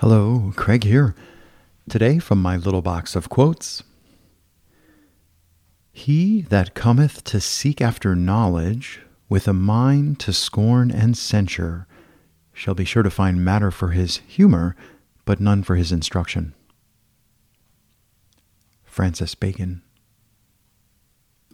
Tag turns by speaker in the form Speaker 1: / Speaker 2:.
Speaker 1: Hello, Craig here. Today, from my little box of quotes He that cometh to seek after knowledge, with a mind to scorn and censure, shall be sure to find matter for his humor, but none for his instruction. Francis Bacon.